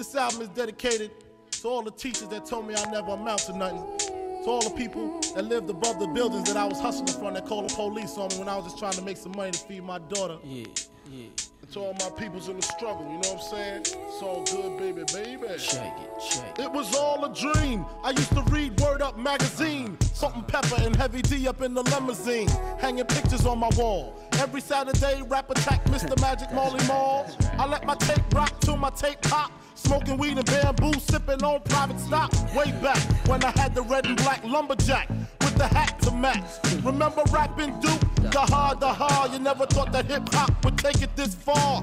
This album is dedicated to all the teachers that told me I never amount to nothing. To all the people that lived above the buildings that I was hustling from that called the police on me when I was just trying to make some money to feed my daughter. Yeah, yeah. And to all my peoples in the struggle, you know what I'm saying? It's all good, baby, baby. Check it, check it. It was all a dream. I used to read Word Up magazine. Salt-N-Pepa and Heavy D up in the limousine. Hanging pictures on my wall. Every Saturday, rap attack, Mr. Magic Molly Mall. I let my tape rock till my tape pop. Smoking weed and bamboo, sipping on private stock. Way back when I had the red and black lumberjack with the hat to match. Remember rapping Duke? The hard, the hard. You never thought that hip hop would take it this far.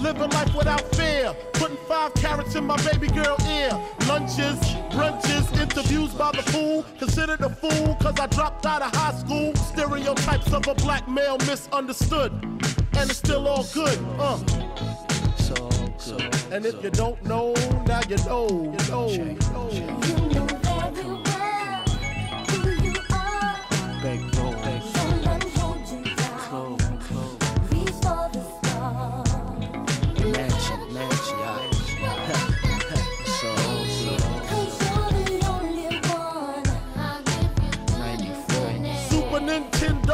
Living life without fear. Putting five carrots in my baby girl ear. Lunches, brunches, interviews by the pool. Considered a fool cause I dropped out of high school. Stereotypes of a black male misunderstood. And it's still all good. Uh. So good. And if you don't know, now you know, you know, you know. You know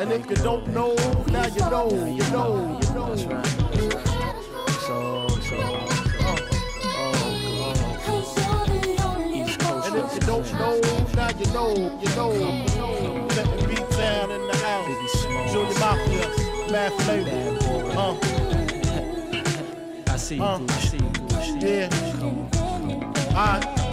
And if you don't know, now you know, you know, you know. That's right. So, so, oh, oh, Cause you're the only East Coast. And if you don't know, now you know, you know, you know. Let the beat down in the house. Junior Mafia, Mad Flavor. Uh, I see you, Uh. Gucci. I see you, yeah. Come on,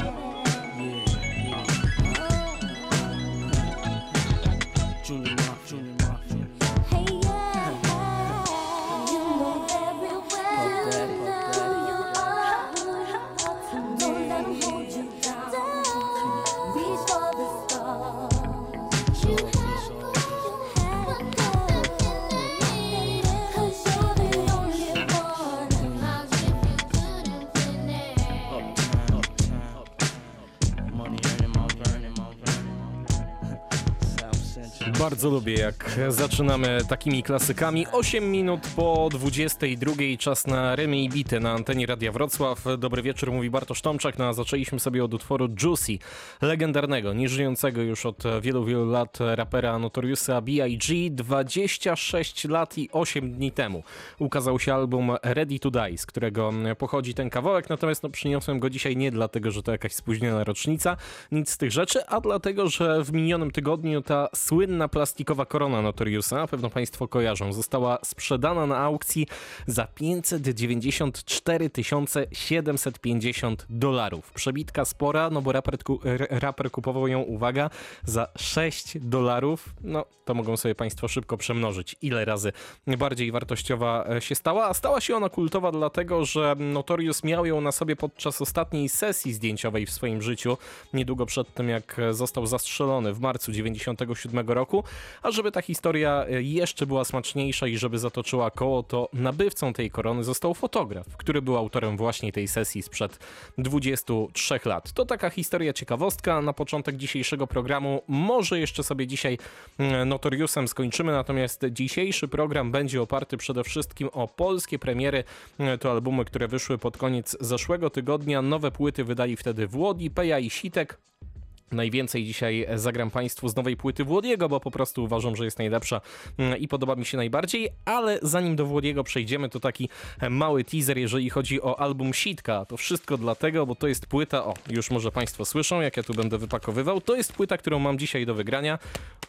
Bardzo lubię, jak zaczynamy takimi klasykami. 8 minut po 22. Czas na Remy i Bity na antenie Radia Wrocław. Dobry wieczór, mówi Bartosz Tomczak. No, zaczęliśmy sobie od utworu Juicy, legendarnego, nieżyjącego już od wielu, wielu lat rapera Notoriusa B.I.G. 26 lat i 8 dni temu ukazał się album Ready to Die, z którego pochodzi ten kawałek. Natomiast no, przyniosłem go dzisiaj nie dlatego, że to jakaś spóźniona rocznica, nic z tych rzeczy, a dlatego, że w minionym tygodniu ta słynna plastikowa korona Notoriusa, pewno Państwo kojarzą, została sprzedana na aukcji za 594 750 dolarów. Przebitka spora, no bo raper, raper kupował ją, uwaga, za 6 dolarów. No to mogą sobie Państwo szybko przemnożyć, ile razy bardziej wartościowa e, się stała. A stała się ona kultowa dlatego, że Notorius miał ją na sobie podczas ostatniej sesji zdjęciowej w swoim życiu, niedługo przed tym jak został zastrzelony w marcu 97 roku. A żeby ta historia e, jeszcze była smaczniejsza i żeby zatoczyła koło, to nabywcą tej korony został fotograf, który był autorem właśnie tej sesji sprzed 23 lat. To taka historia ciekawostka na początek dzisiejszego programu. Może jeszcze sobie dzisiaj mm, Notoriusem skończymy, natomiast dzisiejszy program będzie oparty przede wszystkim o polskie premiery. Mm, To albumy, które wyszły pod koniec zeszłego tygodnia. Nowe płyty wydali wtedy Włodi, Peja i Sitek. Najwięcej dzisiaj zagram Państwu z nowej płyty Włodiego, bo po prostu uważam, że jest najlepsza mm, i podoba mi się najbardziej, ale zanim do Włodiego przejdziemy, to taki mały teaser, jeżeli chodzi o album Sitka. To wszystko dlatego, bo to jest płyta, o, już może Państwo słyszą, jak ja tu będę wypakowywał, to jest płyta, którą mam dzisiaj do wygrania.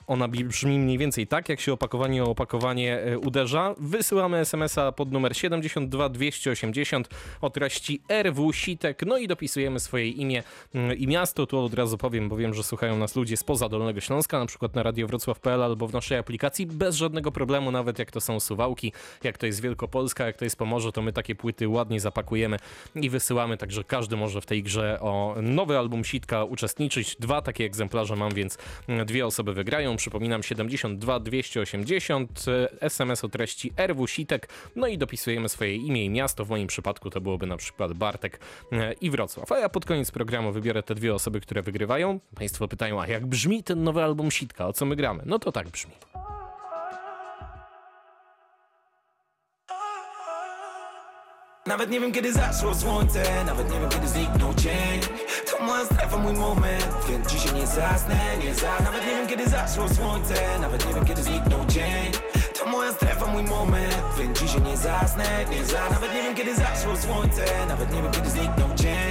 Ona brzmi mniej więcej tak, jak się opakowanie o opakowanie e, uderza. Wysyłamy SMS-a pod numer 72 280 o treści RW Sitek, no i dopisujemy swoje imię mm, i miasto. Tu od razu powiem, bo wiem, że słuchają nas ludzie spoza Dolnego Śląska, na przykład na radiowrocław.pl albo w naszej aplikacji, bez żadnego problemu, nawet jak to są Suwałki, jak to jest Wielkopolska, jak to jest Pomorze, to my takie płyty ładnie zapakujemy i wysyłamy, także każdy może w tej grze o nowy album Sitka uczestniczyć. Dwa takie egzemplarze mam, więc dwie osoby wygrają. Przypominam 72 280 e, SMS o treści RW Sitek, no i dopisujemy swoje imię i miasto. W moim przypadku to byłoby na przykład Bartek e, i Wrocław. A ja pod koniec programu wybiorę te dwie osoby, które wygrywają. Państwo pytają, a jak brzmi ten nowy album Sitka? O co my gramy? No to tak brzmi. Nawet nie wiem kiedy zaszło słońce Nawet nie wiem kiedy zniknął dzień To moja strefa, mój moment Więc dzisiaj nie zasnę, nie za Nawet nie wiem kiedy zaszło słońce Nawet nie wiem kiedy zniknął dzień To moja strefa, mój moment Więc dzisiaj nie zasnę, nie za Nawet nie wiem kiedy zaszło słońce Nawet nie wiem kiedy zniknął dzień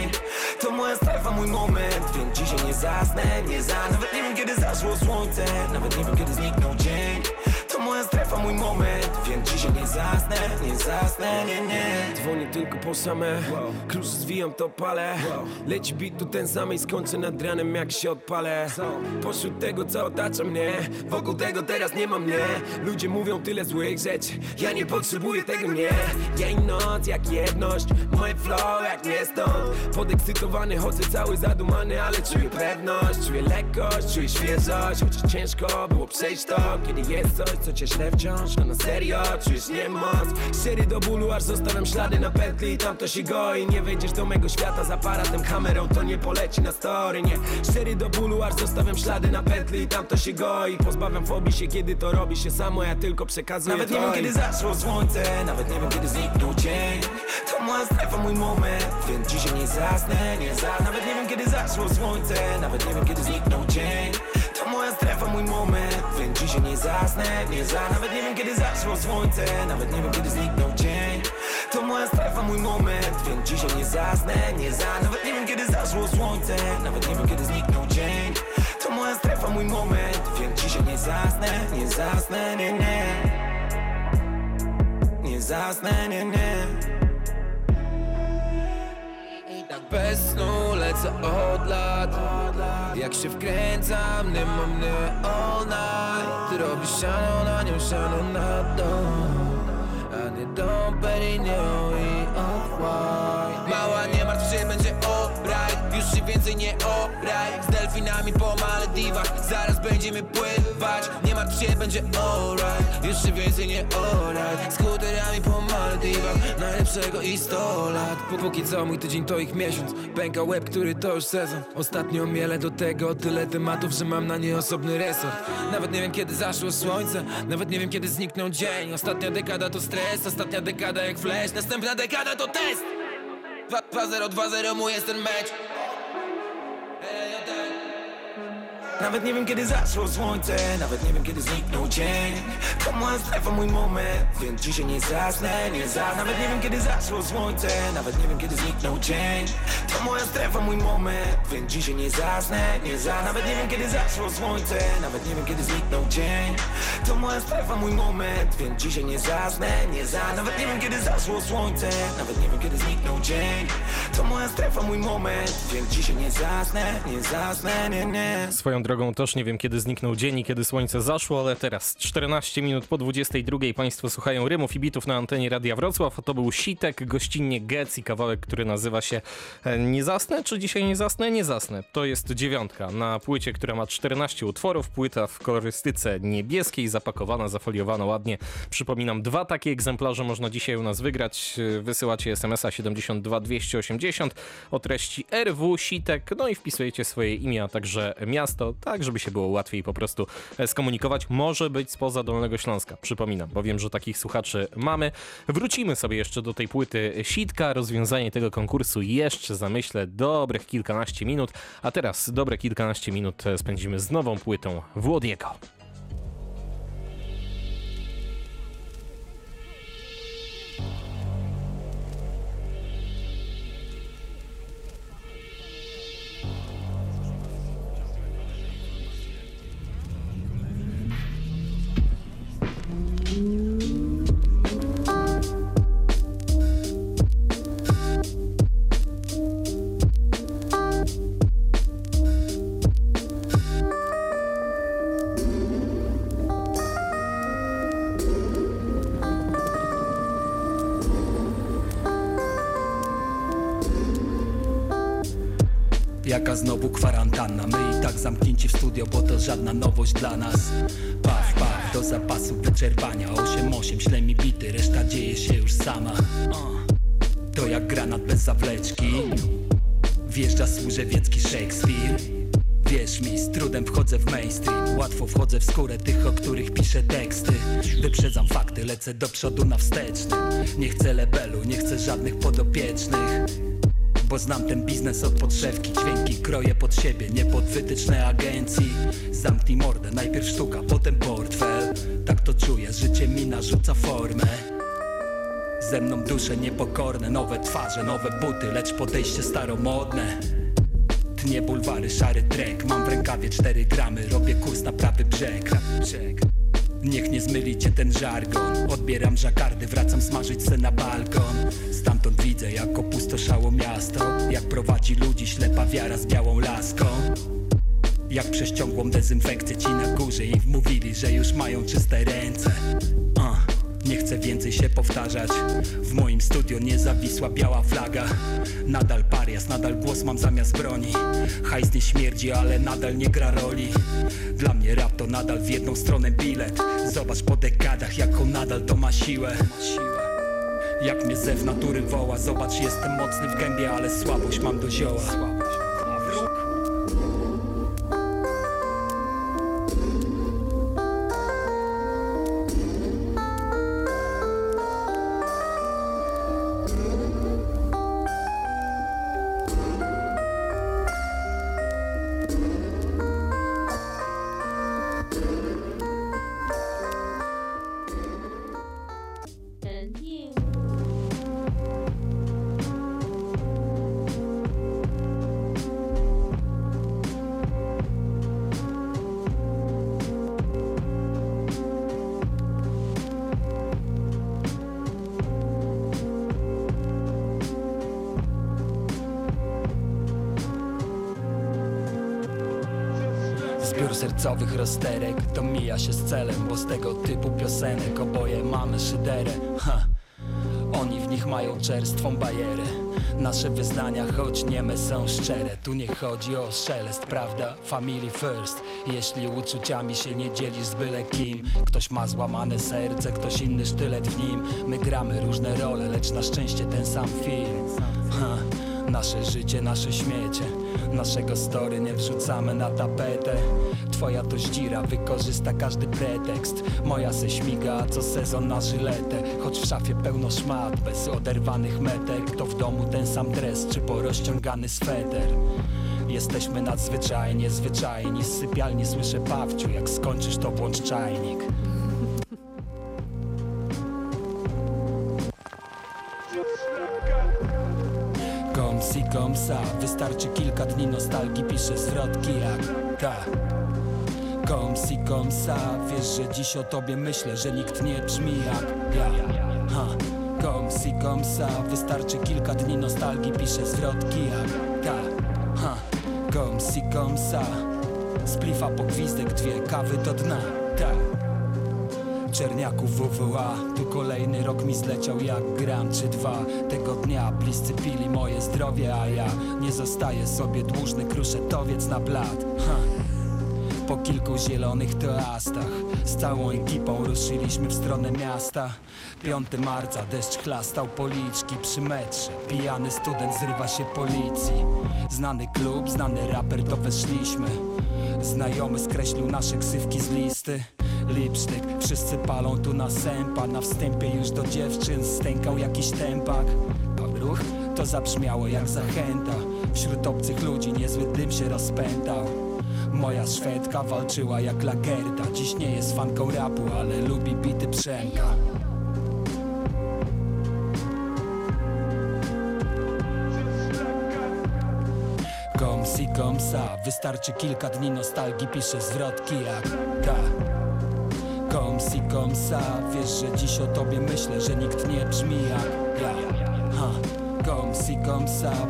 To moja strefa, mój moment. Więc dzisiaj nie zasnę, nie za Nawet nie wiem kiedy zaszło słońce. Nawet nie wiem kiedy zniknął dzień. To moja strefa, mój moment Więc dzisiaj nie zasnę, nie zasnę, nie, nie. Dzwonię tylko po same. Klucz zwijam to palę. Leci bit tu ten samej Skończę nad ranem jak się odpalę. Pośród tego co otacza mnie Wokół tego teraz nie ma mnie. Ludzie mówią tyle złych rzeczy Ja nie potrzebuję tego, nie. I noc jak jedność Moje flow jak nie stąd. Podekscytowany chodzę cały zadumany Ale czuję pewność, czuję lekkość Czuję świeżość, chociaż ciężko było przejść to. Kiedy jest coś co cię wciąż A na serio czujesz niemoc Szczery do bólu aż zostawiam ślady na petli I tam to się goi Nie wejdziesz do mego świata z aparatem kamerą. To nie poleci na story, nie. Szczery do bólu aż zostawiam ślady na petli I tam to się goi. Pozbawiam fobii się kiedy to robi się samo. Ja tylko przekazuję Nawet nie wiem kiedy zaszło słońce. Nawet nie wiem kiedy zniknął dzień. To moja strefa, mój moment. Więc dzisiaj nie zasnę, nie za Nawet nie wiem kiedy zaszło słońce. Nawet nie wiem kiedy zniknął dzień strefa, mój moment. Więc dzisiaj nie zasnę, nie za. Nawet nie wiem kiedy zaszło słońce. Nawet nie wiem kiedy zniknął dzień. To moja strefa, mój moment. Więc dzisiaj nie zasnę, nie za. Nawet nie wiem kiedy zaszło słońce. Nawet nie wiem kiedy zniknął dzień. To moja strefa, mój moment. Więc dzisiaj nie zasnę, nie zasnę, nie, nie. Nie zasnę, nie, nie Tak bez snu lecę od lat. Jak się wkręcam, nie mam mnie all night Ty robisz siano na nią, siano na dom A nie dom, Perignon i off-white Już się więcej nie oraj. Z delfinami po Malediwach. Zaraz będziemy pływać. Nie martw się, będzie alright. Jeszcze więcej nie oraj. Skuterami po Malediwach. Najlepszego i 100 lat. Pó- Póki co mój tydzień to ich miesiąc. Pęka łeb, który to już sezon. Ostatnio mielę do tego tyle tematów Że mam na nie osobny resort. Nawet nie wiem kiedy zaszło słońce. Nawet nie wiem kiedy zniknął dzień. Ostatnia dekada to stres. Ostatnia dekada jak flash. Następna dekada to test. 2-0, 2-0 mój jest ten mecz Nawet nie wiem kiedy zaszło słońce Nawet nie wiem kiedy zniknął dzień To moja strefa, mój moment Więc dzisiaj nie zasnę, nie zasnę. Nawet nie wiem kiedy zaszło słońce Nawet nie wiem kiedy zniknął dzień To moja strefa, mój moment Więc dzisiaj nie zasnę, nie zasnę. Nawet nie wiem kiedy zaszło słońce Nawet nie wiem kiedy zniknął dzień To moja strefa, mój moment Więc dzisiaj nie zasnę, nie zasnę. Nawet nie wiem kiedy zaszło słońce Nawet nie wiem kiedy zniknął To moja strefa, mój moment Więc dzisiaj nie zasnę, nie zasnę, nie, nie. Swoją drogą też nie wiem, kiedy zniknął dzień i kiedy słońce zaszło, ale teraz 14 minut po 22 Państwo słuchają rymów i bitów na antenie Radia Wrocław. To był Sitek, gościnnie Gec i kawałek, który nazywa się e, Nie zasnę, czy dzisiaj nie zasnę? Nie zasnę. To jest dziewiątka na płycie, która ma 14 utworów. Płyta w kolorystyce niebieskiej, zapakowana, zafoliowana ładnie. Przypominam, dwa takie egzemplarze można dzisiaj u nas wygrać. E, Wysyłacie SMS-a 72 280 o treści RW Sitek, no i wpisujecie swoje imię, a także miasto, tak żeby się było łatwiej po prostu e, skomunikować. Może być spoza Dolnego Śląska, przypominam, bo wiem, że takich słuchaczy mamy. Wrócimy sobie jeszcze do tej płyty Sitka. Rozwiązanie tego konkursu jeszcze za myślę dobrych kilkanaście minut, a teraz dobre kilkanaście minut e, spędzimy z nową płytą Włodiego. Żadna nowość dla nas. Paf, paf, do zapasu wyczerpania. 8-8, śle mi bity, reszta dzieje się już sama. To jak granat bez zawleczki. Wjeżdża służewiecki Shakespeare. Wierz mi, z trudem wchodzę w mainstream. Łatwo wchodzę w skórę tych, o których piszę teksty. Wyprzedzam fakty, lecę do przodu na wstecznym Nie chcę lebelu, nie chcę żadnych podopiecznych bo znam ten biznes od podszewki. Dźwięki kroję pod siebie, nie pod wytyczne agencji. Zamknij mordę, najpierw sztuka, potem portfel. Tak to czuję, życie mi narzuca formę. Ze mną dusze niepokorne, nowe twarze, nowe buty Lecz podejście staromodne. Tnie bulwary, szary trek Mam w rękawie 4 gramy, robię kurs na prawy brzeg brzeg. Niech nie zmyli cię ten żargon. Odbieram żakardy, wracam smażyć se na balkon. Stamtąd widzę jak opustoszało miasto. Jak prowadzi ludzi ślepa wiara z białą laską. Jak prześciągłą dezynfekcję ci na górze Im wmówili, że już mają czyste ręce chcę więcej się powtarzać. W moim studio nie zawisła biała flaga. Nadal parias, nadal głos mam zamiast broni. Hajs nie śmierdzi, ale nadal nie gra roli. Dla mnie rap to nadal w jedną stronę bilet. Zobacz po dekadach jaką nadal to ma siłę. Jak mnie zew natury woła Zobacz jestem mocny w gębie, ale słabość mam do zioła rozterek To mija się z celem Bo z tego typu piosenek Oboje mamy szyderę. Ha. Oni w nich mają czerstwą bajerę. Nasze wyznania, choć nieme są szczere. Tu nie chodzi o szelest, prawda? Family first. Jeśli uczuciami się nie dzielisz z byle kim Ktoś ma złamane serce, ktoś inny sztylet w nim. My gramy różne role, lecz na szczęście ten sam film. Ha, Nasze życie, nasze śmiecie Naszego story nie wrzucamy na tapetę. Twoja to zdzira, wykorzysta każdy pretekst. Moja se śmiga, co sezon na żyletę? Choć w szafie pełno szmat, bez oderwanych metek. To w domu ten sam dres, czy porozciągany sweter? Jesteśmy nadzwyczajnie zwyczajni. Z sypialni słyszę pawciu, jak skończysz to włącz czajnik Kom si kom sa Wystarczy kilka dni nostalgii Piszę zwrotki jak ta. Kom si kom sa. Wiesz, że dziś o tobie myślę Że nikt nie brzmi jak ja. Ha. Kom si kom sa. Wystarczy kilka dni nostalgii Piszę zwrotki jak ta. Ha. Kom si kom sa. Splifa po gwizdek Dwie kawy do dna. Tak Czerniaków WWA Tu kolejny rok mi zleciał jak gram czy dwa. Tego dnia bliscy pili moje zdrowie A ja nie zostaję sobie dłużny Kruszetowiec na blat. Ha. Po kilku zielonych toastach Z całą ekipą ruszyliśmy w stronę miasta. 5 marca deszcz chlastał policzki przy metrze. Pijany student zrywa się policji. Znany klub, znany raper to weszliśmy. Znajomy skreślił nasze ksywki z listy Lipsztyk, wszyscy palą tu na sępa. Na wstępie już do dziewczyn stękał jakiś tempak ruch to zabrzmiało jak zachęta. Wśród obcych ludzi niezły dym się rozpętał Moja Szwedka walczyła jak Lagerta Dziś nie jest fanką rapu, ale lubi bity Przemka. Kom si kom sa Wystarczy kilka dni nostalgii Piszę zwrotki jak ta Kom si Wiesz, że dziś o tobie myślę Że nikt nie brzmi jak ja ha. Kom si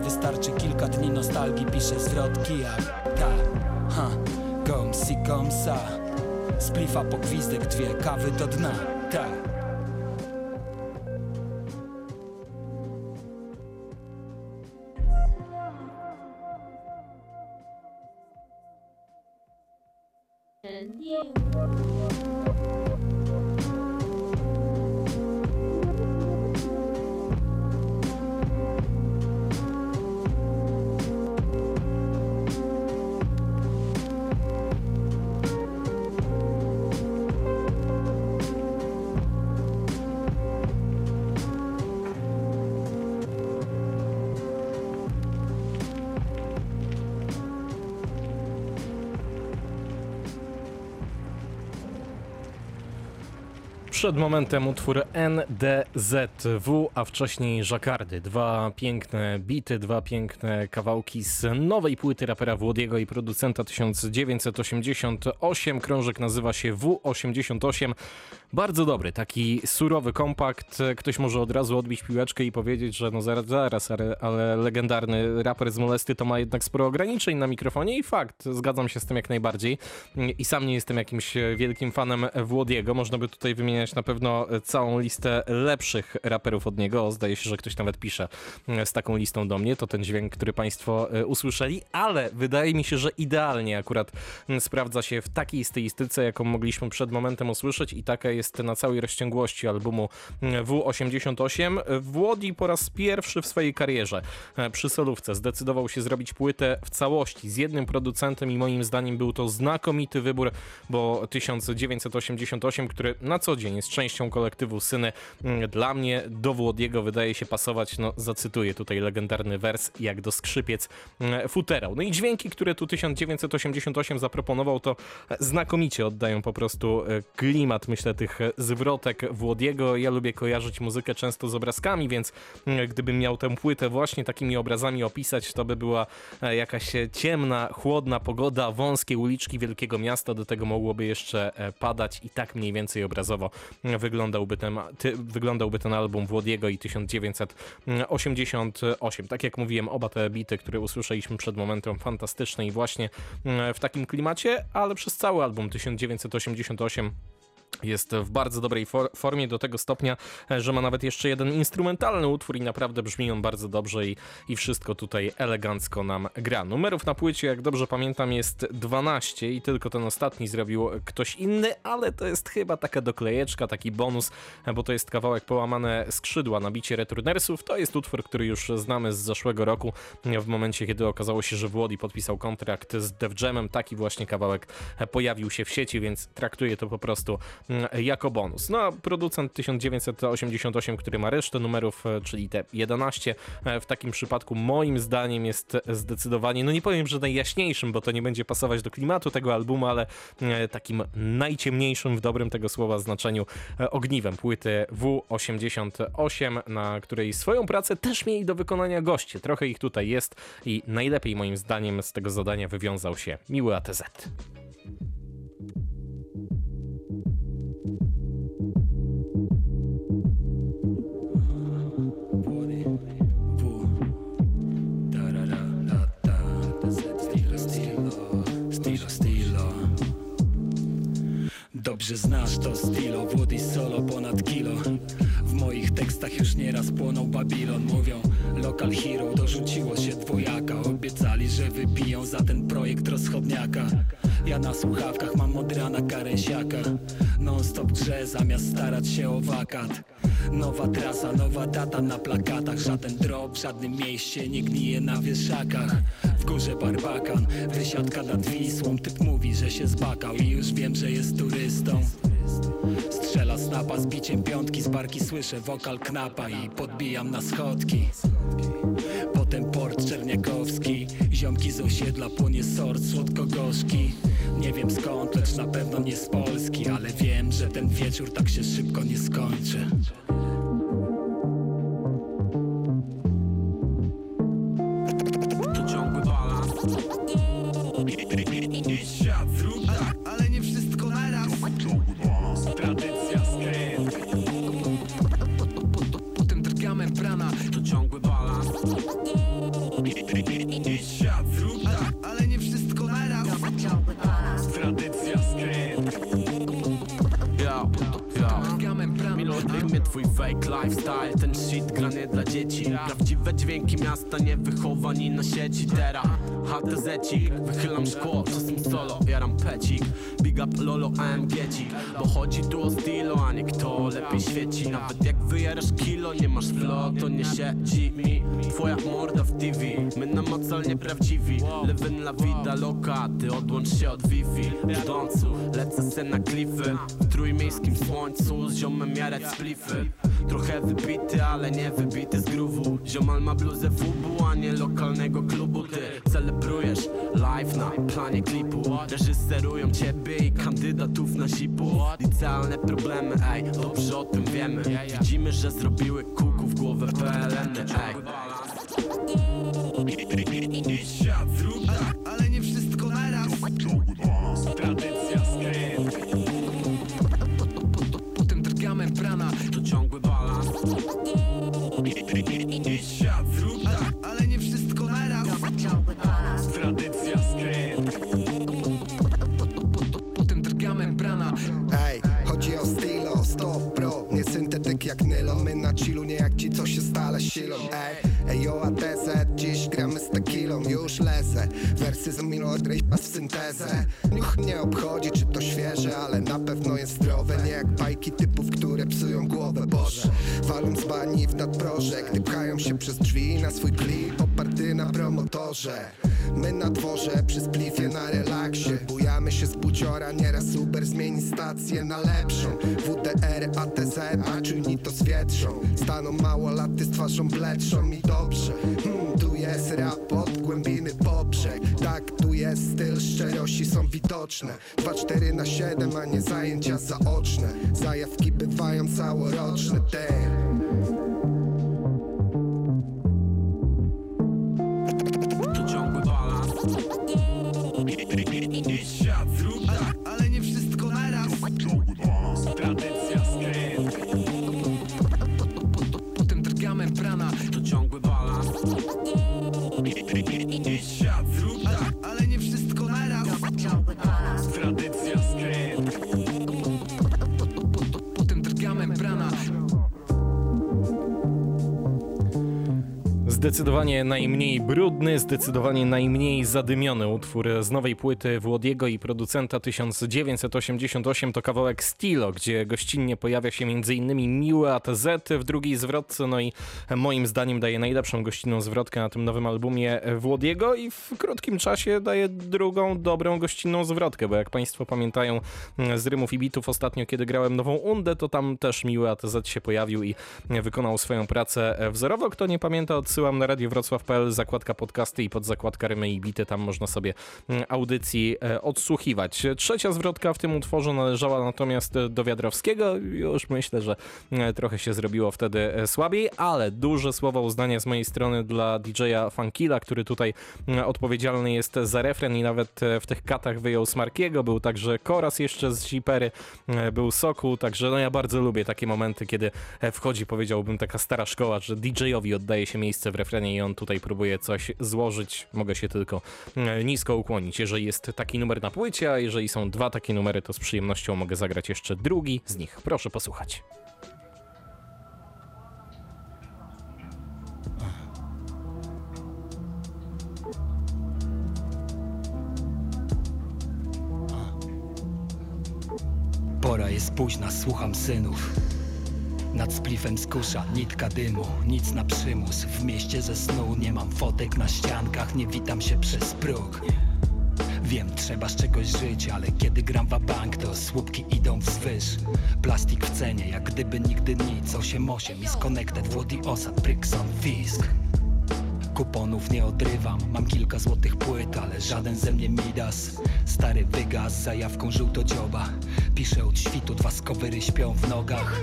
Wystarczy kilka dni nostalgii Piszę zwrotki jak ta ha. Kom si sa Splifa po gwizdek Dwie kawy do dna ta. Przed momentem utwór NDZW, a wcześniej Żakardy. Dwa piękne bity, dwa piękne kawałki z nowej płyty rapera Włodiego i producenta 1988. Krążek nazywa się W88. Bardzo dobry, taki surowy kompakt. Ktoś może od razu odbić piłeczkę i powiedzieć, że no zaraz, zaraz, ale, legendarny raper z Molesty to ma jednak sporo ograniczeń na mikrofonie i fakt, zgadzam się z tym jak najbardziej. I sam nie jestem jakimś wielkim fanem Włodiego. Można by tutaj wymieniać na pewno całą listę lepszych raperów od niego. Zdaje się, że ktoś nawet pisze z taką listą do mnie. To ten dźwięk, który Państwo usłyszeli, ale wydaje mi się, że idealnie akurat sprawdza się w takiej stylistyce, jaką mogliśmy przed momentem usłyszeć i taka jest na całej rozciągłości albumu W88. Włodi po raz pierwszy w swojej karierze przy solówce zdecydował się zrobić płytę w całości z jednym producentem i moim zdaniem był to znakomity wybór, bo 1988, który na co dzień jest częścią kolektywu Syny, dla mnie do Włodiego wydaje się pasować, no zacytuję tutaj legendarny wers, jak do skrzypiec futerał. No i dźwięki, które tu 1988 zaproponował, to znakomicie oddają po prostu klimat, myślę, tych zwrotek Włodiego. Ja lubię kojarzyć muzykę często z obrazkami, więc gdybym miał tę płytę właśnie takimi obrazami opisać, to by była jakaś ciemna, chłodna pogoda, wąskie uliczki wielkiego miasta, do tego mogłoby jeszcze padać i tak mniej więcej obrazowo wyglądałby ten, ty, wyglądałby ten album Włodiego i 1988. Tak jak mówiłem, oba te bity, które usłyszeliśmy przed momentem, fantastyczne i właśnie w takim klimacie, ale przez cały album 1988 jest w bardzo dobrej for formie do tego stopnia, e, że ma nawet jeszcze jeden instrumentalny utwór i naprawdę brzmi on bardzo dobrze i, i wszystko tutaj elegancko nam gra. Numerów na płycie, jak dobrze pamiętam, jest 12 i tylko ten ostatni zrobił ktoś inny, ale to jest chyba taka doklejeczka, taki bonus, e, bo to jest kawałek Połamane Skrzydła na bicie Returnersów. To jest utwór, który już znamy z zeszłego roku, e, w momencie, kiedy okazało się, że Włodi podpisał kontrakt z Def Jamem. Taki właśnie kawałek pojawił się w sieci, więc traktuję to po prostu jako bonus. No a producent 1988, który ma resztę numerów, e, czyli te 11, e, w takim przypadku moim zdaniem jest zdecydowanie, no nie powiem, że najjaśniejszym, bo to nie będzie pasować do klimatu tego albumu, ale e, takim najciemniejszym w dobrym tego słowa znaczeniu ogniwem płyty W88, na której swoją pracę też mieli do wykonania goście. Trochę ich tutaj jest i najlepiej moim zdaniem z tego zadania wywiązał się miły ATZ. Dobrze znasz to stilo, wody solo ponad kilo. W moich tekstach już nieraz płonął Babilon. Mówią, local hero dorzuciło się dwojaka. Obiecali, że wypiją za ten projekt rozchodniaka. Ja na słuchawkach mam od rana karęsiaka. Non stop drze zamiast starać się o wakat. Nowa trasa, nowa data na plakatach. Żaden drop, w żadnym mieście nie gnije na wieszakach W górze barbakan, wysiadka nad Wisłą. Typ mówi, że się zbakał i już wiem, że jest turystą. Strzela snapa z biciem piątki Z barki słyszę wokal knapa i podbijam na schodki. Potem port czerniakowski Ziomki z osiedla płonie sort słodko-gorzki. Nie wiem skąd, lecz na pewno nie z Polski Ale wiem, że ten wieczór tak się szybko nie skończy twój fake lifestyle Ten shit gra nie dla dzieci. Prawdziwe dźwięki miasta nie wychowani na sieci. Teraz HTZ-cik Wychylam szkło, czasem solo Jaram pecik. Big up Lolo AMG-cik Bo chodzi tu o stylo, a nie kto lepiej świeci. Nawet jak wyjarasz kilo, nie masz flow To nie siedzi. Mi Twoja morda w TV My namacalnie prawdziwi. Living la vida loca Ty odłącz się od Wi-Fi Jadącu, lecę se na klify. W trójmiejskim słońcu Z ziomem jarać splify Trochę wybity, ale nie wybity. Z groove'u Ziomal ma bluzę fubu, a nie lokalnego klubu. Ty celebrujesz live na planie klipu. Reżyserują ciebie i kandydatów na sipu. Licealne problemy, ej, dobrze o tym wiemy. Widzimy, że zrobiły kuku w głowę PLN, ej syntezę. Niuch nie obchodzi walą z bani w nadproże Gdy pchają się przez drzwi na swój klip Oparty na promotorze. My na dworze, przy splifie na relaksie. Bujamy się z buciora, nieraz Uber zmieni stację na lepszą. WDR, ATZ, a czujni to zwietrzą. Staną mało laty z twarzą bledszą i dobrze. Hmm, Tu jest rap od głębiny poprzek. Tak, tu jest styl, szczerości są widoczne. 2-4 na 7, a nie zajęcia zaoczne. Zajawki bywają całoroczne, te Zdecydowanie najmniej brudny, zdecydowanie najmniej zadymiony utwór z nowej płyty Włodiego i producenta 1988 to kawałek Stilo, gdzie gościnnie pojawia się m.in. miły ATZ w drugiej zwrotce, no i moim zdaniem daje najlepszą gościnną zwrotkę na tym nowym albumie Włodiego i w krótkim czasie daje drugą dobrą gościnną zwrotkę, bo jak Państwo pamiętają z Rymów i Bitów ostatnio, kiedy grałem nową Undę, to tam też miły ATZ się pojawił i wykonał swoją pracę wzorowo. Kto nie pamięta, odsyłam na radiowrocław.pl, zakładka podcasty i pod zakładka Rymy i Bity, tam można sobie audycji odsłuchiwać. Trzecia zwrotka w tym utworze należała natomiast do Wiadrowskiego. Już myślę, że trochę się zrobiło wtedy słabiej, ale duże słowa uznania z mojej strony dla DJ-a Funkila, który tutaj odpowiedzialny jest za refren i nawet w tych katach wyjął Smarkiego, był także Koras jeszcze z Zipery, był Soku, także no ja bardzo lubię takie momenty, kiedy wchodzi, powiedziałbym, taka stara szkoła, że DJ-owi oddaje się miejsce w refrenie i on tutaj próbuje coś złożyć. Mogę się tylko nisko ukłonić. Jeżeli jest taki numer na płycie, a jeżeli są dwa takie numery, to z przyjemnością mogę zagrać jeszcze drugi z nich. Proszę posłuchać. Pora jest późna, słucham synów nad splifem skusza, nitka dymu, nic na przymus. W mieście ze snu nie mam fotek na ściankach Nie witam się przez próg. Wiem, trzeba z czegoś żyć, ale kiedy gram w bank to słupki idą wzwyż. Plastik w cenie, jak gdyby nigdy nic. 8-8 i Connected, Włody Osad, Brixon, Fisk. Kuponów nie odrywam, mam kilka złotych płyt, ale żaden ze mnie Midas Stary wygas zajawką żółtodzioba Piszę od świtu, dwa skowery śpią w nogach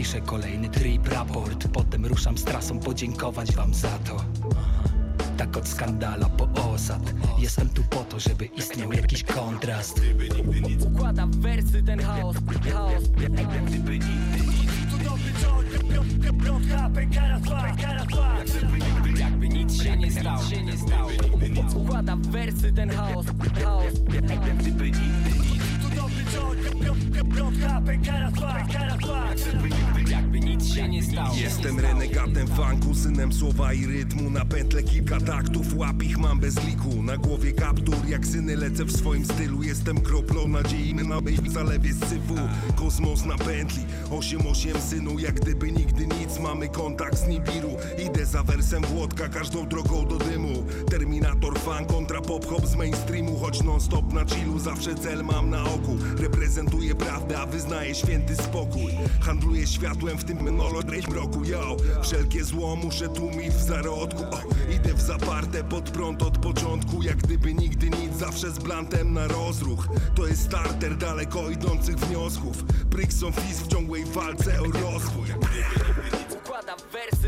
Piszę kolejny trip raport Potem ruszam z trasą podziękować wam za to. Tak od skandala po osad. Jestem tu po to, żeby istniał jakiś kontrast. Układam wersy ten chaos, chaos. Gdyby nigdy nic To dobry John, piątka, pękara zła, pękara zła Jakby nic się nie stało, się nie stało. Układam wersy ten chaos, chaos. Gdyby nigdy nic Jestem renegatem funku, synem słowa i rytmu. Na pętle kilka taktów, łap ich mam bez liku. Na głowie kaptur, jak syny lecę w swoim stylu. Jestem kroplą nadziei na baby zalewie syfu Kosmos na pętli, 8-8 synu. Jak gdyby nigdy nic, mamy kontakt z Nibiru. Idę za wersem Włodka, każdą drogą do dymu. Terminator fan kontra pop-hop z mainstreamu. Choć non stop na chillu, zawsze cel mam na oku Reprezentuję prawdę, a wyznaję święty spokój. Handluję światłem w tym menolodrej mroku, yo Wszelkie zło muszę tłumić w zarodku. O, Idę w zaparte pod prąd od początku. Jak gdyby nigdy nic, zawsze z blantem na rozruch. To jest starter daleko idących wniosków. Brixon Fizz w ciągłej walce o rozwój. Układam wersy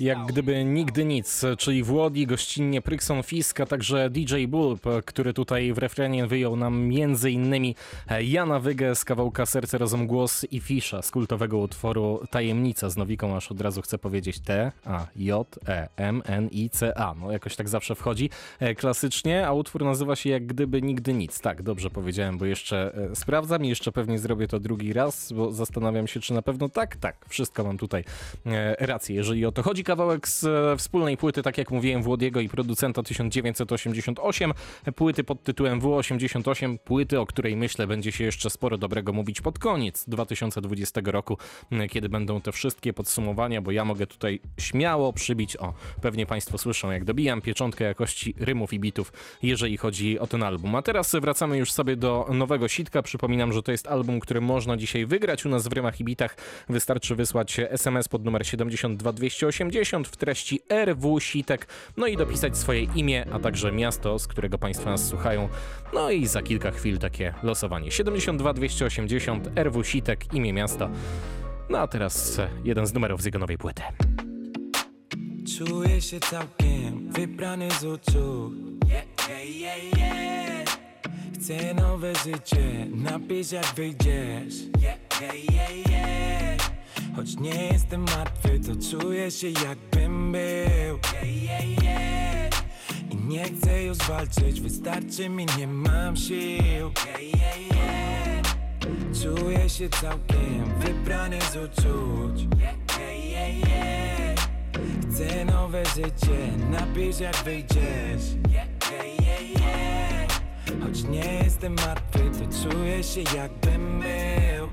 Jak gdyby nigdy nic, czyli Włodi, gościnnie Prykson Fisk, a także DJ Bulb, który tutaj w refrenie wyjął nam między innymi Jana Wygę z kawałka Serce, Rozum, Głos i Fisza z kultowego utworu Tajemnica z Nowiką, aż od razu chcę powiedzieć T, A, J, E, M, N, I, C, A. No jakoś tak zawsze wchodzi e, klasycznie, a utwór nazywa się Jak gdyby nigdy nic. Tak, dobrze powiedziałem, bo jeszcze e, sprawdzam i jeszcze pewnie zrobię to drugi raz, bo zastanawiam się, czy na pewno tak, tak, wszystko mam tutaj e, rację, jeżeli o to chodzi. Kawałek z e, wspólnej płyty, tak jak mówiłem, Włodiego i producenta 1988, płyty pod tytułem W88, płyty, o której myślę będzie się jeszcze sporo dobrego mówić pod koniec 2020 roku, kiedy będą te wszystkie podsumowania, bo ja mogę tutaj śmiało przybić, o, pewnie Państwo słyszą, jak dobijam pieczątkę jakości rymów i bitów, jeżeli chodzi o ten album. A teraz wracamy już sobie do nowego sitka. Przypominam, że to jest album, który można dzisiaj wygrać u nas w rymach i bitach. Wystarczy wysłać SMS pod numer 72280 w treści RW Sitek, no i dopisać swoje imię, a także miasto, z którego Państwo nas słuchają. No i za kilka chwil takie losowanie. 72280 RW Sitek, imię miasto. No a teraz jeden z numerów z jego nowej płyty. Czuję się całkiem wybrany z yeah, yeah, yeah, yeah. Chcę nowe życie, napisz jak wyjdziesz Choć nie jestem martwy, to czuję się jakbym był. I nie chcę już walczyć, wystarczy mi, nie mam sił. Czuję się całkiem wybrany z uczuć. Chcę nowe życie, napisz jak wyjdziesz. Choć nie jestem martwy, to czuję się jakbym był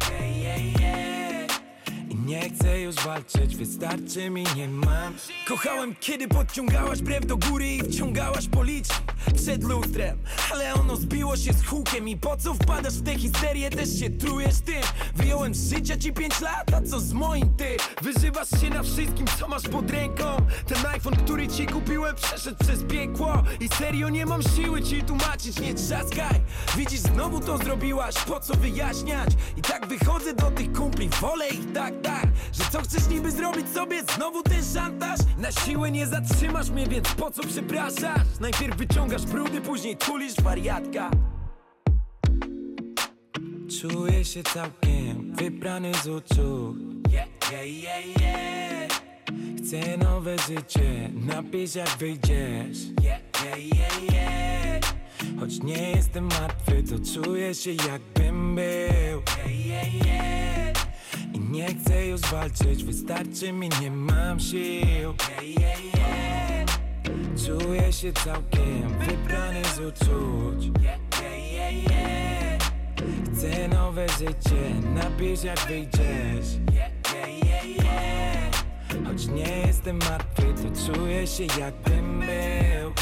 nie chcę już walczyć, wystarczy mi, nie mam. Kochałem kiedy podciągałaś brew do góry i wciągałaś policznik Przed lustrem, ale ono zbiło się z hukiem I po co wpadasz w tę histerię, też się trujesz tym Wyjąłem z życia ci pięć lat, a co z moim ty? Wyżywasz się na wszystkim, co masz pod ręką Ten iPhone, który ci kupiłem, przeszedł przez piekło I serio nie mam siły ci tłumaczyć, nie trzaskaj Widzisz, znowu to zrobiłaś, po co wyjaśniać? I tak wychodzę do tych kumpli, wolę ich tak, tak Że co chcesz niby zrobić sobie, znowu ten szantaż? Na siłę nie zatrzymasz mnie, więc po co przepraszasz? Najpierw wyciągasz brudy, później tulisz wariatka Czuję się całkiem wybrany z uczuć yeah, yeah, yeah, yeah. Chcę nowe życie, napisz jak wyjdziesz yeah, yeah, yeah, yeah. Choć nie jestem martwy, to czuję się jakbym był yeah, yeah, yeah. I nie chcę już walczyć, wystarczy mi, nie mam sił yeah, yeah, yeah. Czuję się całkiem wybrany z uczuć. Chcę nowe życie, napisz jak wyjdziesz. Choć nie jestem martwy, to czuję się jakbym był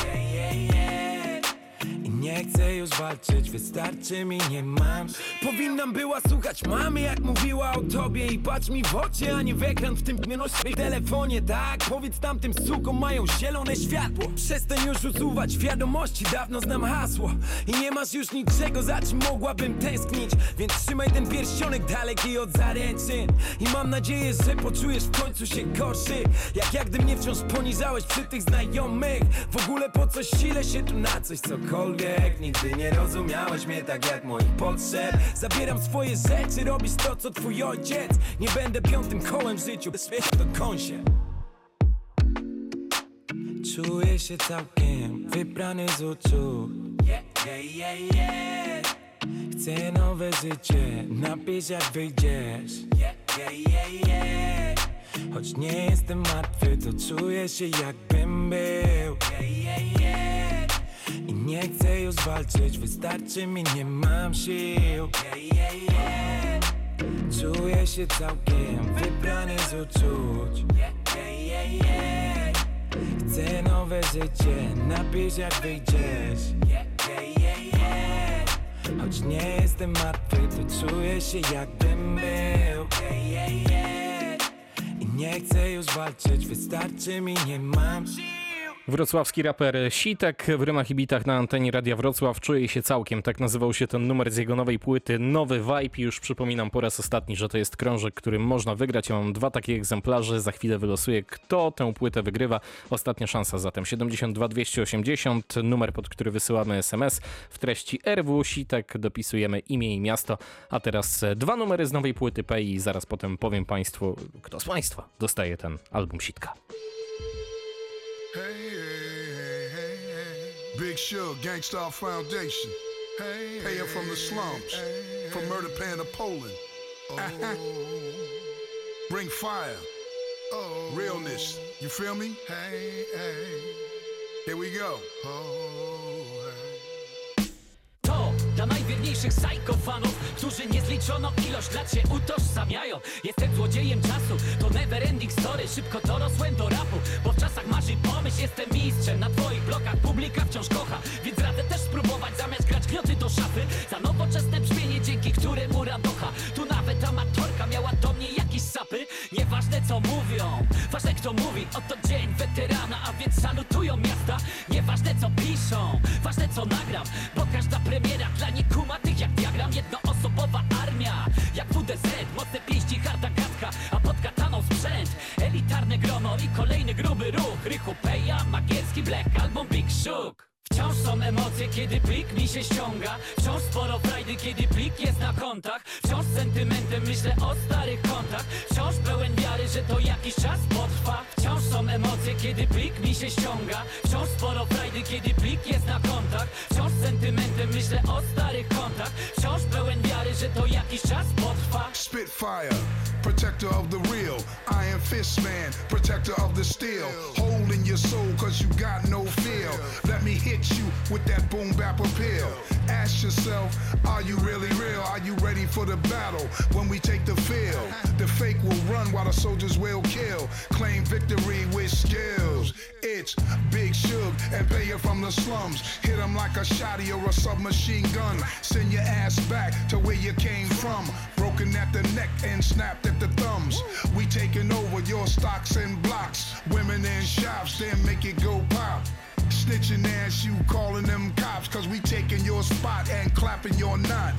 nie chcę już walczyć, wystarczy mi, nie mam. Powinnam była słuchać mamy, jak mówiła o tobie I patrz mi w oczy, a nie w ekran w tym w telefonie. Tak, powiedz tamtym sukom, mają zielone światło. Przestań już usuwać wiadomości, dawno znam hasło. I nie masz już niczego, za czym mogłabym tęsknić. Więc trzymaj ten pierścionek daleki od zaręczyn. I mam nadzieję, że poczujesz w końcu się gorszy. Jak jak gdy mnie wciąż poniżałeś przy tych znajomych. W ogóle po co sile się tu na coś, cokolwiek Nigdy nie rozumiałeś mnie tak jak moich potrzeb Zabieram swoje rzeczy, robisz to co twój ojciec Nie będę piątym kołem w życiu, świeć do kąsie Czuję się całkiem wybrany z uczuć yeah, yeah, yeah, yeah. Chcę nowe życie, napisz jak wyjdziesz yeah, yeah, yeah, yeah. Choć nie jestem martwy, to czuję się jakbym był yeah, yeah, yeah. Nie chcę już walczyć, wystarczy mi, nie mam sił. Czuję się całkiem wybrany z uczuć. Chcę nowe życie, napisz jak wyjdziesz. Choć nie jestem martwy, to czuję się jakbym był. I nie chcę już walczyć, wystarczy mi, nie mam sił Wrocławski raper Sitek w rymach i bitach na antenie Radia Wrocław czuje się całkiem. Tak nazywał się ten numer z jego nowej płyty Nowy Vibe. Już przypominam po raz ostatni, że to jest krążek, którym można wygrać. Ja mam dwa takie egzemplarze. Za chwilę wylosuję, kto tę płytę wygrywa. Ostatnia szansa zatem 72 280, numer pod który wysyłamy SMS. W treści RW Sitek dopisujemy imię i miasto. A teraz dwa numery z nowej płyty P i zaraz potem powiem Państwu, kto z Państwa dostaje ten album Sitka. Big Shug, Gangstar Foundation. Hey, Paying from the slums, from murder pan to Poland. Uh-huh. Bring fire, realness. You feel me? Hey, hey. Here we go. To dla najwierniejszych psychofanów, którzy niezliczoną ilość lat się utożsamiają. Jestem złodziejem czasu, to never ending story. Szybko dorosłem do rapu, bo w czasach marzy pomyśl, jestem mistrzem. Na twoich blokach publika wciąż kocha, więc radzę też spróbować zamiast grać gnioty do szafy. Za nowoczesne brzmienie, dzięki któremu radocha. Tu nawet amatorka miała do mnie jakieś sapy. Nieważne co mówią, ważne kto mówi. Oto dzień weterana, a więc salutują miasta. Nieważne co piszą, ważne co nagram, bo premiera dla niekumatych jak diagram Jednoosobowa armia, jak WDZ Mocne pięści, harda gadka, a pod kataną sprzęt. Elitarne grono i kolejny gruby ruch. Rychu Peja, Magierski Black, album Big Shook Wciąż są emocje, kiedy plik mi się ściąga. Wciąż sporo frajdy, kiedy plik jest na kontach. Wciąż sentymentem myślę o starych kontach. Wciąż pełen wiary, że to jakiś czas potrwa. Wciąż są emocje, kiedy plik mi się ściąga. Wciąż sporo frajdy, kiedy plik jest na kontach. Wciąż sentymentem myślę o starych kontach. Wciąż pełen wiary, że to jakiś czas potrwa. Spitfire, protector of the real. Iron Fist Man, protector of the steel. Hole in your soul, cause you got no feel. With that boom bap appeal. Ask yourself, are you really real? Are you ready for the battle when we take the field? The fake will run while the soldiers will kill. Claim victory with skills. It's Big Shug and Payer from the slums. Hit 'em like a shotty or a submachine gun. Send your ass back to where you came from. Broken at the neck and snapped at the thumbs. We taking over your stocks and blocks. Women in shops, then make it go pop. Snitching ass, you calling them cops, cause we taking your spot and clapping your knot.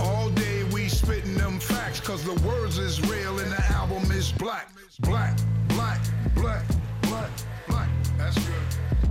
All day we spitting them facts, cause the words is real and the album is black. Black, black, black, black, black. That's good.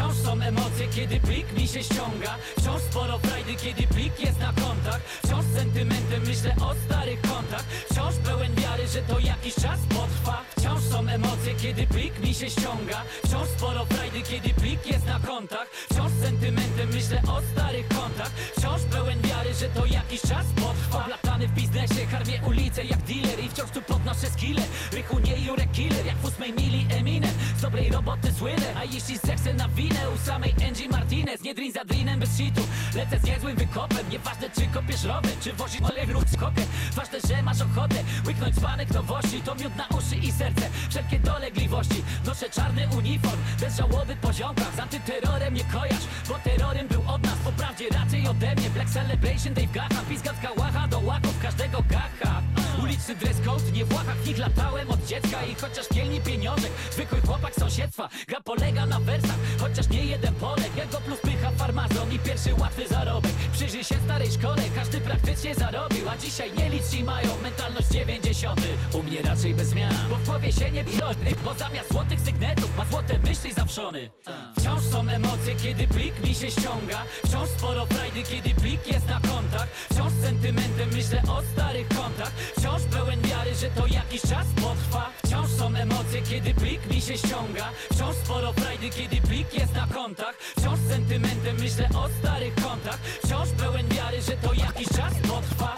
Wciąż są emocje, kiedy plik mi się ściąga. Wciąż sporo frajdy, kiedy plik jest na kontach Wciąż sentymentem myślę o starych kontach. Wciąż pełen wiary, że to jakiś czas potrwa. Wciąż są emocje, kiedy plik mi się ściąga. Wciąż sporo frajdy, kiedy plik jest na kontach Wciąż sentymentem myślę o starych kontach. Wciąż pełen wiary, że to jakiś czas potrwa. Oblatany w biznesie, karmię ulicę jak dealer I wciąż tu podnoszę skille Rychu nie Jurek Killer, jak w ósmej mili Eminem. Z dobrej roboty słynę, a jeśli zechcę na winę U samej Angie Martinez, nie drin za drinem bez shitu Lecę z niezłym wykopem, nieważne czy kopiesz rower Czy wozisz olej lub skokę Ważne, że masz ochotę łyknąć dzbanek nowości. To miód na uszy i serce, wszelkie dolegliwości. Noszę czarny uniform, bez żałoby po ziomkach. Z antyterrorem nie kojarz, bo terrorem był od nas. Po prawdzie raczej ode mnie, Black Celebration, Dave Gahan Pizga z kałacha do łaków każdego gacha Uliczny dress code, nie w łachach, w nich latałem od dziecka. I chociaż pielni pieniążek, zwykły chłopak sąsiedztwa Gra polega na wersach, chociaż nie jeden Polek Jego plus pycha farmazon i pierwszy łatwy zarobek. Przyjrzyj się starej szkole, każdy praktycznie zarobił A dzisiaj nie liczy mają. Mentalność 90 U mnie raczej bez zmian, bo w głowie się nie biorny Bo zamiast złotych sygnetów ma złote myśli zawszony. Wciąż są emocje, kiedy plik mi się ściąga. Wciąż sporo frajdy, kiedy plik jest na kontach. Wciąż sentymentem myślę o starych kontach Wciąż pełen wiary, że to jakiś czas potrwa. Wciąż są emocje, kiedy plik mi się ściąga. Wciąż sporo frajdy, kiedy plik jest na kontach. Wciąż sentymentem myślę o starych kontach. Wciąż pełen wiary, że to jakiś czas potrwa.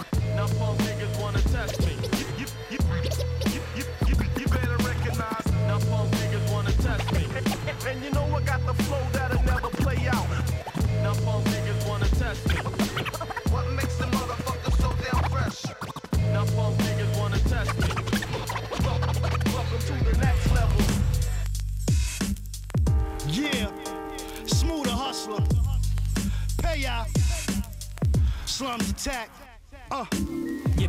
And you know I got the flow that'll never play out. Now niggas wanna test me. Yeah, smoother hustler. Pay out. Slums attack. Uh.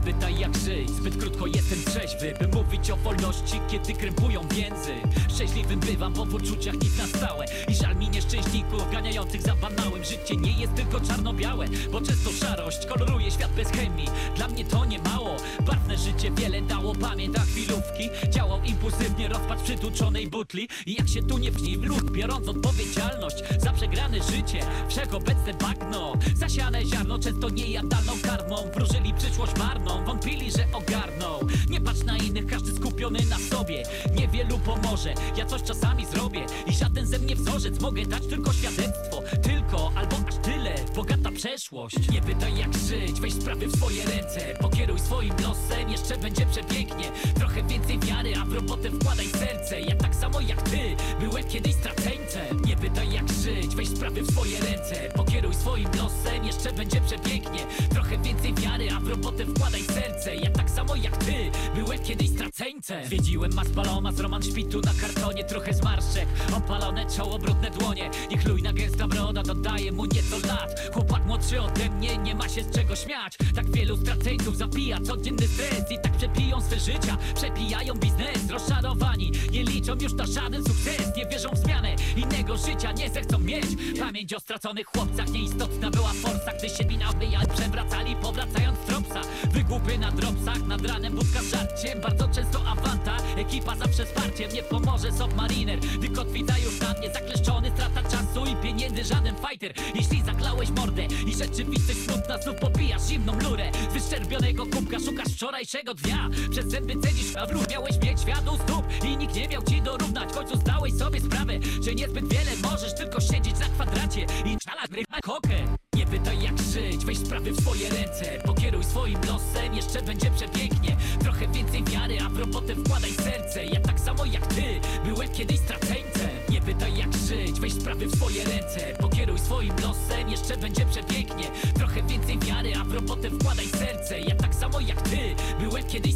Pytaj jak żyć, zbyt krótko jestem trzeźwy By mówić o wolności, kiedy krępują więzy. Szczęśliwym bywam, bo w uczuciach nic na stałe. I żal mi nieszczęśników ganiających za banałem Życie. Nie jest tylko czarno-białe, bo często szarość Koloruje świat bez chemii, dla mnie to nie mało. Barwne życie wiele dało, pamięta chwilówki. Działał impulsywnie rozpacz przytłuczonej butli. I jak się tu nie wni w lód, biorąc odpowiedzialność Za przegrane życie, wszechobecne bagno Zasiane ziarno, często niejadalną karmą. Wróżyli przyszłość marną, wątpili, że ogarną. Nie patrz na innych, każdy skupiony na sobie. Niewielu pomoże, ja coś czasami zrobię I żaden ze mnie wzorzec, mogę dać tylko świadectwo. Tylko, albo tyle, bogata przeszłość. Nie pytaj jak żyć, weź sprawy w swoje ręce. Pokieruj swoim losem, jeszcze będzie przepięknie. Trochę więcej wiary, a w robotę wkładaj serce. Ja tak samo jak ty, byłem kiedyś straceńcem. Nie pytaj jak żyć, weź sprawy w swoje ręce. Pokieruj swoim losem, jeszcze będzie przepięknie. Trochę więcej wiary, a w robotę wkładaj serce. Ja tak samo jak ty, byłem kiedyś straceńcem. Zwiedziłem mas paloma z Roman Szpitu na kartonie. Trochę zmarszczek, opalone czoło, brudne dłonie. Niechlujna gęsta broda, co daje mu nieco lat Chłopak młodszy ode mnie, nie ma się z czego śmiać. Tak wielu straceńców zapija codzienny stres I tak przepiją swe życia, przepijają biznes Rozczarowani, nie liczą już na żaden sukces. Nie wierzą w zmianę innego życia, nie zechcą mieć. Pamięć o straconych chłopcach, nieistotna była forsa. Gdy się wina wyjad przewracali, powracając w tropsa. Wygłupy na dropsach, nad ranem budka z Bardzo często awanta, ekipa zawsze wsparciem Nie pomoże submariner, gdy kotwica już na mnie. Zakleszczony, strata czasu i pieniędzy, żaden fighter. Jeśli zaklałeś mordę i rzeczywistość smutna Znów popijasz zimną lurę. Wyszczerbionego kubka szukasz wczorajszego dnia. Przez zęby cenisz nawrót, miałeś mieć świat u stóp. I nikt nie miał ci dorównać W końcu zdałeś sobie sprawę, że niezbyt wiele możesz Tylko siedzieć na kwadracie i czalać na kokę. Nie pytaj jak żyć, weź sprawy w swoje ręce. Pokieruj swoim losem, jeszcze będzie przepięknie. Trochę więcej wiary, a w robotę wkładaj serce. Ja tak samo jak ty, byłem kiedyś straceńcem sprawy w swoje ręce Pokieruj swoim losem, jeszcze będzie przepięknie Trochę więcej wiary, a w robotę wkładaj serce Ja tak samo jak ty, byłem kiedyś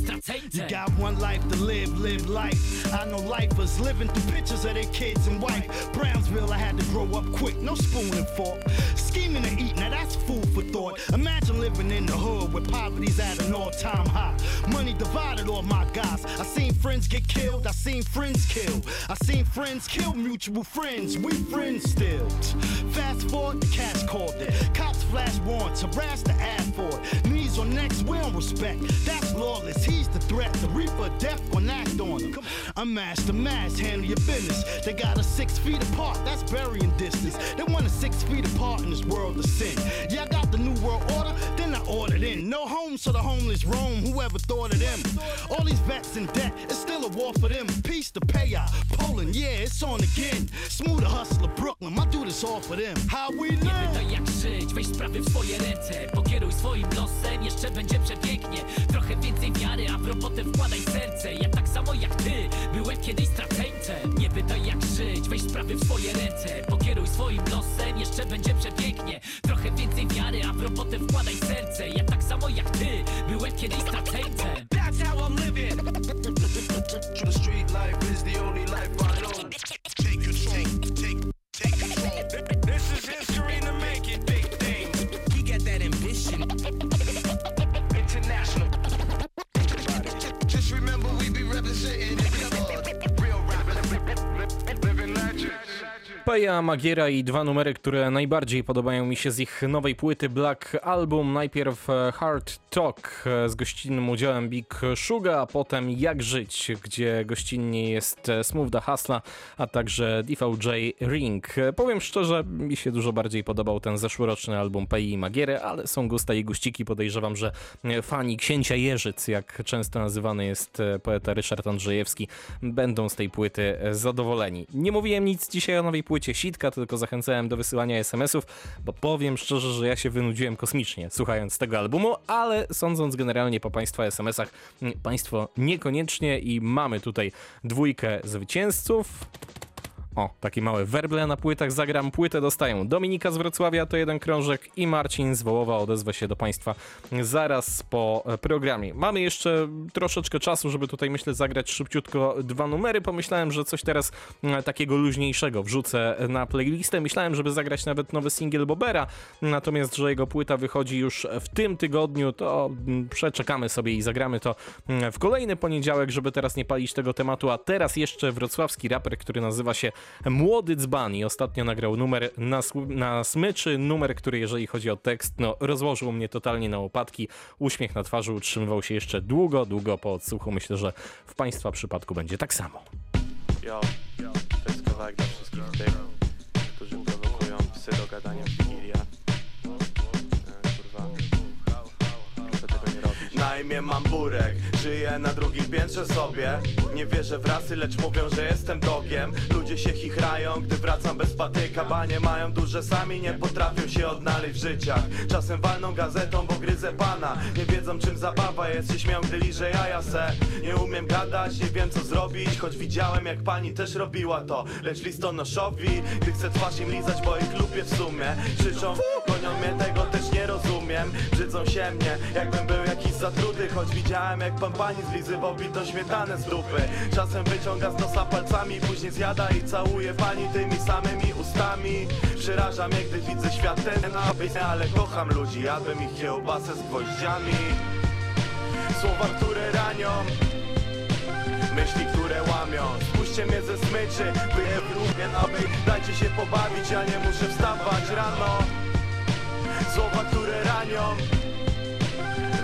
You got one life to live, live life. I know lifers living through pictures of their kids and wife. Brownsville, I had to grow up quick, no spoon and fork. Scheming to eat, now that's food for thought. Imagine living in the hood where poverty's at an all-time high. Money divided all my guys. I seen friends get killed, I seen friends kill. I seen friends kill mutual friends, we friends still. Fast forward, the cash called it. Cops flash warrants, harass the ad for it. Knees on necks, we don't respect. That's lawless, he's the threat. The reaper death when act on him. Unmask the mask, handle your business. They got us six feet apart, that's burying distance. They want us six feet apart in this world of sin. Yeah, I got the new world order, I ordered in. No homes so the homeless roam, whoever thought of them. All these vets in debt, it's still a war for them. Peace to pay out. Poland, yeah, it's on again. Smoother hustler, Brooklyn, I do this all for them. How we Nie live. pytaj jak żyć, weź sprawy w swoje ręce Pokieruj swoim losem, jeszcze będzie przepięknie Trochę więcej wiary, a w robotę wkładaj serce Ja tak samo jak ty, byłem kiedyś straceńcem Nie pytaj jak żyć, weź sprawy w swoje ręce Pokieruj swoim losem, jeszcze będzie przepięknie Trochę więcej wiary, a w robotę wkładaj serce Ja tak samo jak ty, byłem kiedyś straceńcem That's how I'm living. Peja, Magiera i dwa numery, które najbardziej podobają mi się z ich nowej płyty Black Album. Najpierw e, Hard Talk e, z gościnnym udziałem Big Suga, a potem Jak Żyć, gdzie gościnnie jest e, Smooth the Hustla, a także DVJ Ring. Powiem szczerze, mi się dużo bardziej podobał ten zeszłoroczny album Pei i Magiery, ale są gusta i guściki. Podejrzewam, że fani księcia Jeżyc, jak często nazywany jest poeta Ryszard Andrzejewski, będą z tej płyty zadowoleni. Nie mówiłem nic dzisiaj o nowej płycie Sitka, tylko zachęcałem do wysyłania SMS-ów, bo powiem szczerze, że ja się wynudziłem kosmicznie słuchając tego albumu, ale sądząc generalnie po Państwa SMS-ach, m, Państwo niekoniecznie i mamy tutaj dwójkę zwycięzców. O, takie małe werble na płytach zagram. Płytę dostają Dominika z Wrocławia, to jeden krążek i Marcin z Wołowa odezwę się do Państwa zaraz po e, programie. Mamy jeszcze troszeczkę czasu, żeby tutaj myślę zagrać szybciutko dwa numery. Pomyślałem, że coś teraz takiego luźniejszego wrzucę na playlistę. Myślałem, żeby zagrać nawet nowy singiel Bobera, natomiast, że jego płyta wychodzi już w tym tygodniu, to przeczekamy sobie i zagramy to w kolejny poniedziałek, żeby teraz nie palić tego tematu, a teraz jeszcze wrocławski raper, który nazywa się Młody Dzban i ostatnio nagrał numer na, na smyczy, numer, który jeżeli chodzi o tekst, no rozłożył mnie totalnie na łopatki, uśmiech na twarzy utrzymywał się jeszcze długo, długo po odsłuchu, myślę, że w Państwa przypadku będzie tak samo. Yo, to jest kawałek dla wszystkich tych, którzy prowokują psy do gadania w Wigilię. E, Kurwa, proszę tego nie robić. Na imię mam Burek, żyję na drugim piętrze sobie. Nie wierzę w rasy, lecz mówią, że jestem dogiem. Ludzie się chichrają, gdy wracam bez patyka. Banie mają duże, sami nie potrafią się odnaleźć w życiach. Czasem walną gazetą, bo gryzę pana. Nie wiedzą czym zabawa jest, się śmiał, gdy liżę jaja se. Nie umiem gadać, nie wiem co zrobić. Choć widziałem jak pani też robiła to. Lecz listonoszowi, gdy chcę twarz im lizać, bo ich lubię w sumie. Krzyczą, gonią mnie, tego też nie rozumiem. Brzydzą się mnie, jakbym był jakiś zatruty Choć widziałem jak pan pani zlizywał bitą śmietanę z dupy. Czasem wyciąga z nosa palcami, później zjada i całuje pani tymi samymi ustami. Przeraża mnie, gdy widzę świat ten na ale kocham ludzi, jadłem ich kiełbasę z gwoździami. Słowa, które ranią Myśli, które łamią. Spójrzcie mnie ze smyczy By je wróbnie nowej Dajcie się pobawić, ja nie muszę wstawać rano. Słowa, które ranią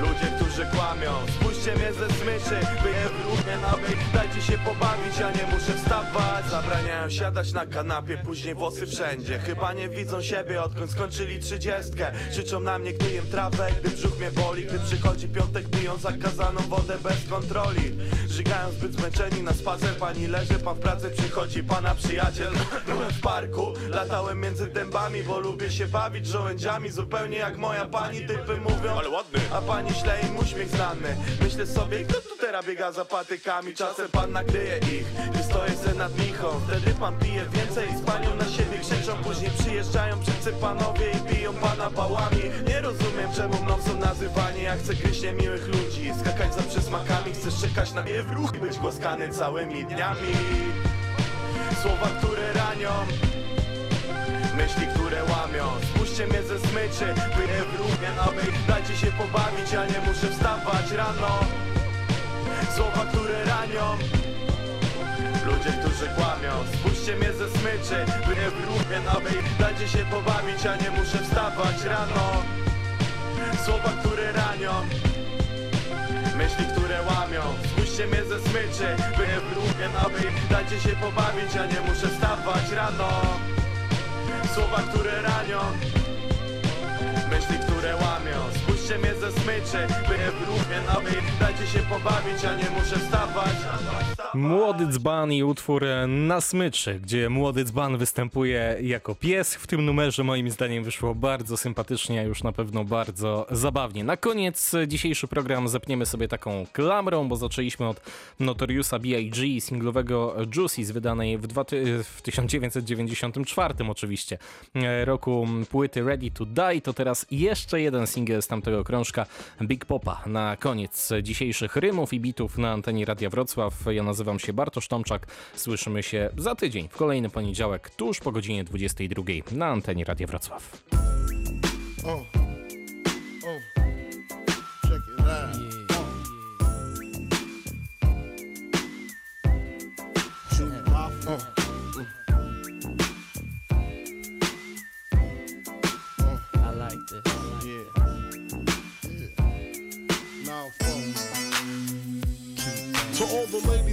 Ludzie, którzy kłamią. Spójrzcie mnie ze smyczy By je wróbnie nowej Dajcie się pobawić, ja nie muszę wstawać. Zabraniają siadać na kanapie Później włosy wszędzie. Chyba nie widzą siebie, odkąd skończyli trzydziestkę. Krzyczą na mnie, gdy jem trawę Gdy brzuch mnie boli. Gdy przychodzi piątek, piją zakazaną wodę bez kontroli. Żygają zbyt zmęczeni na spacer Pani leży, pan w pracy przychodzi Pana przyjaciel. Byłem w parku Latałem między dębami Bo lubię się bawić żołędziami. Zupełnie jak moja pani Typy mówią. Ale ładny. A pani im uśmiech znany. Myślę sobie, kto tu teraz biega za patykami? Czasem pan nakryje ich Gdy stoję se nad michą Wtedy pan pije więcej I z panią na siebie krzyczą. Później przyjeżdżają wszyscy panowie I biją pana pałami. Nie rozumiem czemu mną są nazywani. Ja chcę gryźć miłych ludzi Skakać za przysmakami. Chcę czekać na mnie w ruch I być głaskany całymi dniami. Słowa, które ranią Myśli, które łamią. Spójrzcie mnie ze smyczy By je wróbnie nowych Dajcie się pobawić, ja nie muszę wstawać rano. Słowa, które ranią. Ludzie, którzy kłamią. Spójrzcie mnie ze smyczy By je wróbnie nowych Dajcie się pobawić, ja nie muszę wstawać rano. Słowa, które ranią. Myśli, które łamią. Spójrzcie mnie ze smyczy By je wróbnie nowych Dajcie się pobawić, ja nie muszę wstawać rano Słowa, które ranią Myśli, które łamią Spójrzcie mnie ze smyczy By wróbnie nowych Dajcie się pobawić, ja nie muszę wstawać Młody dzban i utwór na smyczy, gdzie młody dzban występuje jako pies. W tym numerze moim zdaniem wyszło bardzo sympatycznie, a już na pewno bardzo zabawnie. Na koniec dzisiejszy program zepniemy sobie taką klamrą, bo zaczęliśmy od Notoriusa B.I.G. singlowego Juicy z wydanej w, dwa, w 1994 oczywiście e, roku płyty Ready to Die. To teraz jeszcze jeden singiel z tamtego krążka Big Popa. Na koniec dzisiejszych rymów i bitów na antenie Radia Wrocław. Ja nazywam się Bartosz Tomczak. Słyszymy się za tydzień, w kolejny poniedziałek, tuż po godzinie 22 na antenie Radia Wrocław. Oh. Oh. Check it out. To all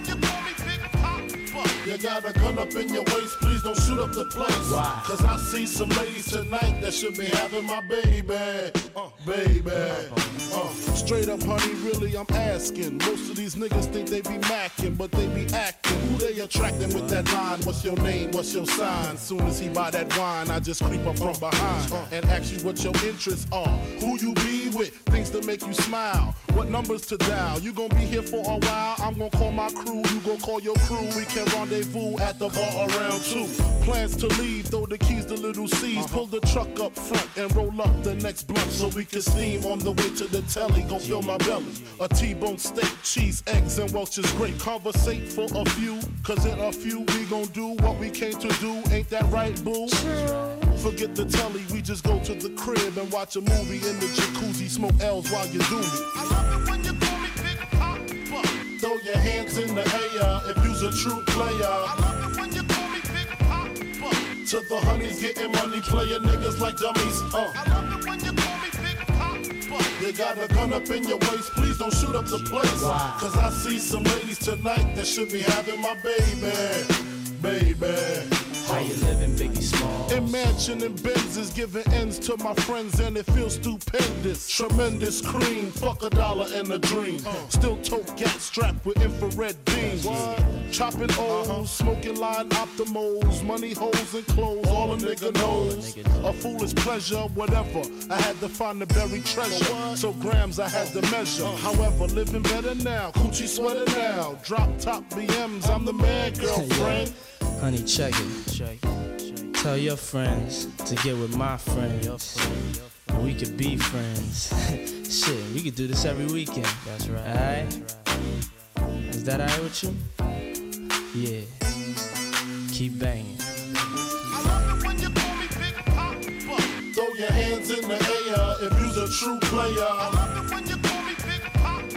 You got a gun up in your waist, please don't shoot up the place. Why? Cause I see some ladies tonight that should be having my baby. Uh, baby. Uh, straight up, honey, really, I'm asking. Most of these niggas think they be macking, but they be acting. Who they attracting with that line? What's your name? What's your sign? Soon as he buy that wine, I just creep up from behind and ask you what your interests are. Who you be with? Things to make you smile. What numbers to dial? You gonna be here for a while? I'm gonna call my crew. You gonna call your crew. We can rendezvous at the bar around two. Plans to leave, throw the keys to little C's. Pull the truck up front and roll up the next blunt so we can steam on the way to the telly. Go fill my belly. A T-bone steak, cheese, eggs, and Welch's grape. Conversate for a few, cause in a few we gon' do what we came to do. Ain't that right, boo? Forget the telly, we just go to the crib and watch a movie in the jacuzzi. Smoke L's while you do me. I love it when you. Throw your hands in the air if you's a true player. I love it when you call me Big Papa. To the honeys getting money, playing niggas like dummies. Uh. You got a gun up in your waist, please don't shoot up the place. Cause I see some ladies tonight that should be having my baby. Baby. How you living, Biggie Small? In mansion and Benzes, giving ends to my friends, and it feels stupendous. Tremendous cream, fuck a dollar and a dream. Still tote gat strapped with infrared beams. Chopping O's, smoking line optimals, money holes and clothes, all a nigga knows. A foolish pleasure, whatever. I had to find the buried treasure, so grams I had to measure. However, living better now, coochie sweater now. Drop top BMs, I'm the man, girlfriend. Honey, check it. Tell your friends to get with my friends. And we could be friends. Shit, we could do this every weekend. That's right. Alright? Is that alright with you? Yeah. Keep banging. I love it when you call me big pop buck. Throw your hands in the air if you's a true player. I love it when you call me Big Papa.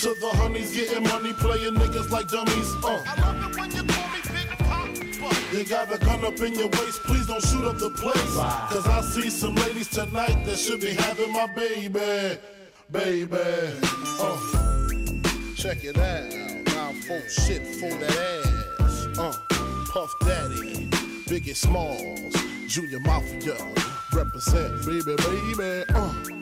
To the honeys getting money, playing niggas like dummies. Uh. I love it when you You got a gun up in your waist, please don't shoot up the place. Cause I see some ladies tonight that should be having my baby. Baby. Uh. Check it out. Now folk shit for that ass. Uh. Puff Daddy, Biggie Smalls, Junior Mafia, represent baby, baby. Uh.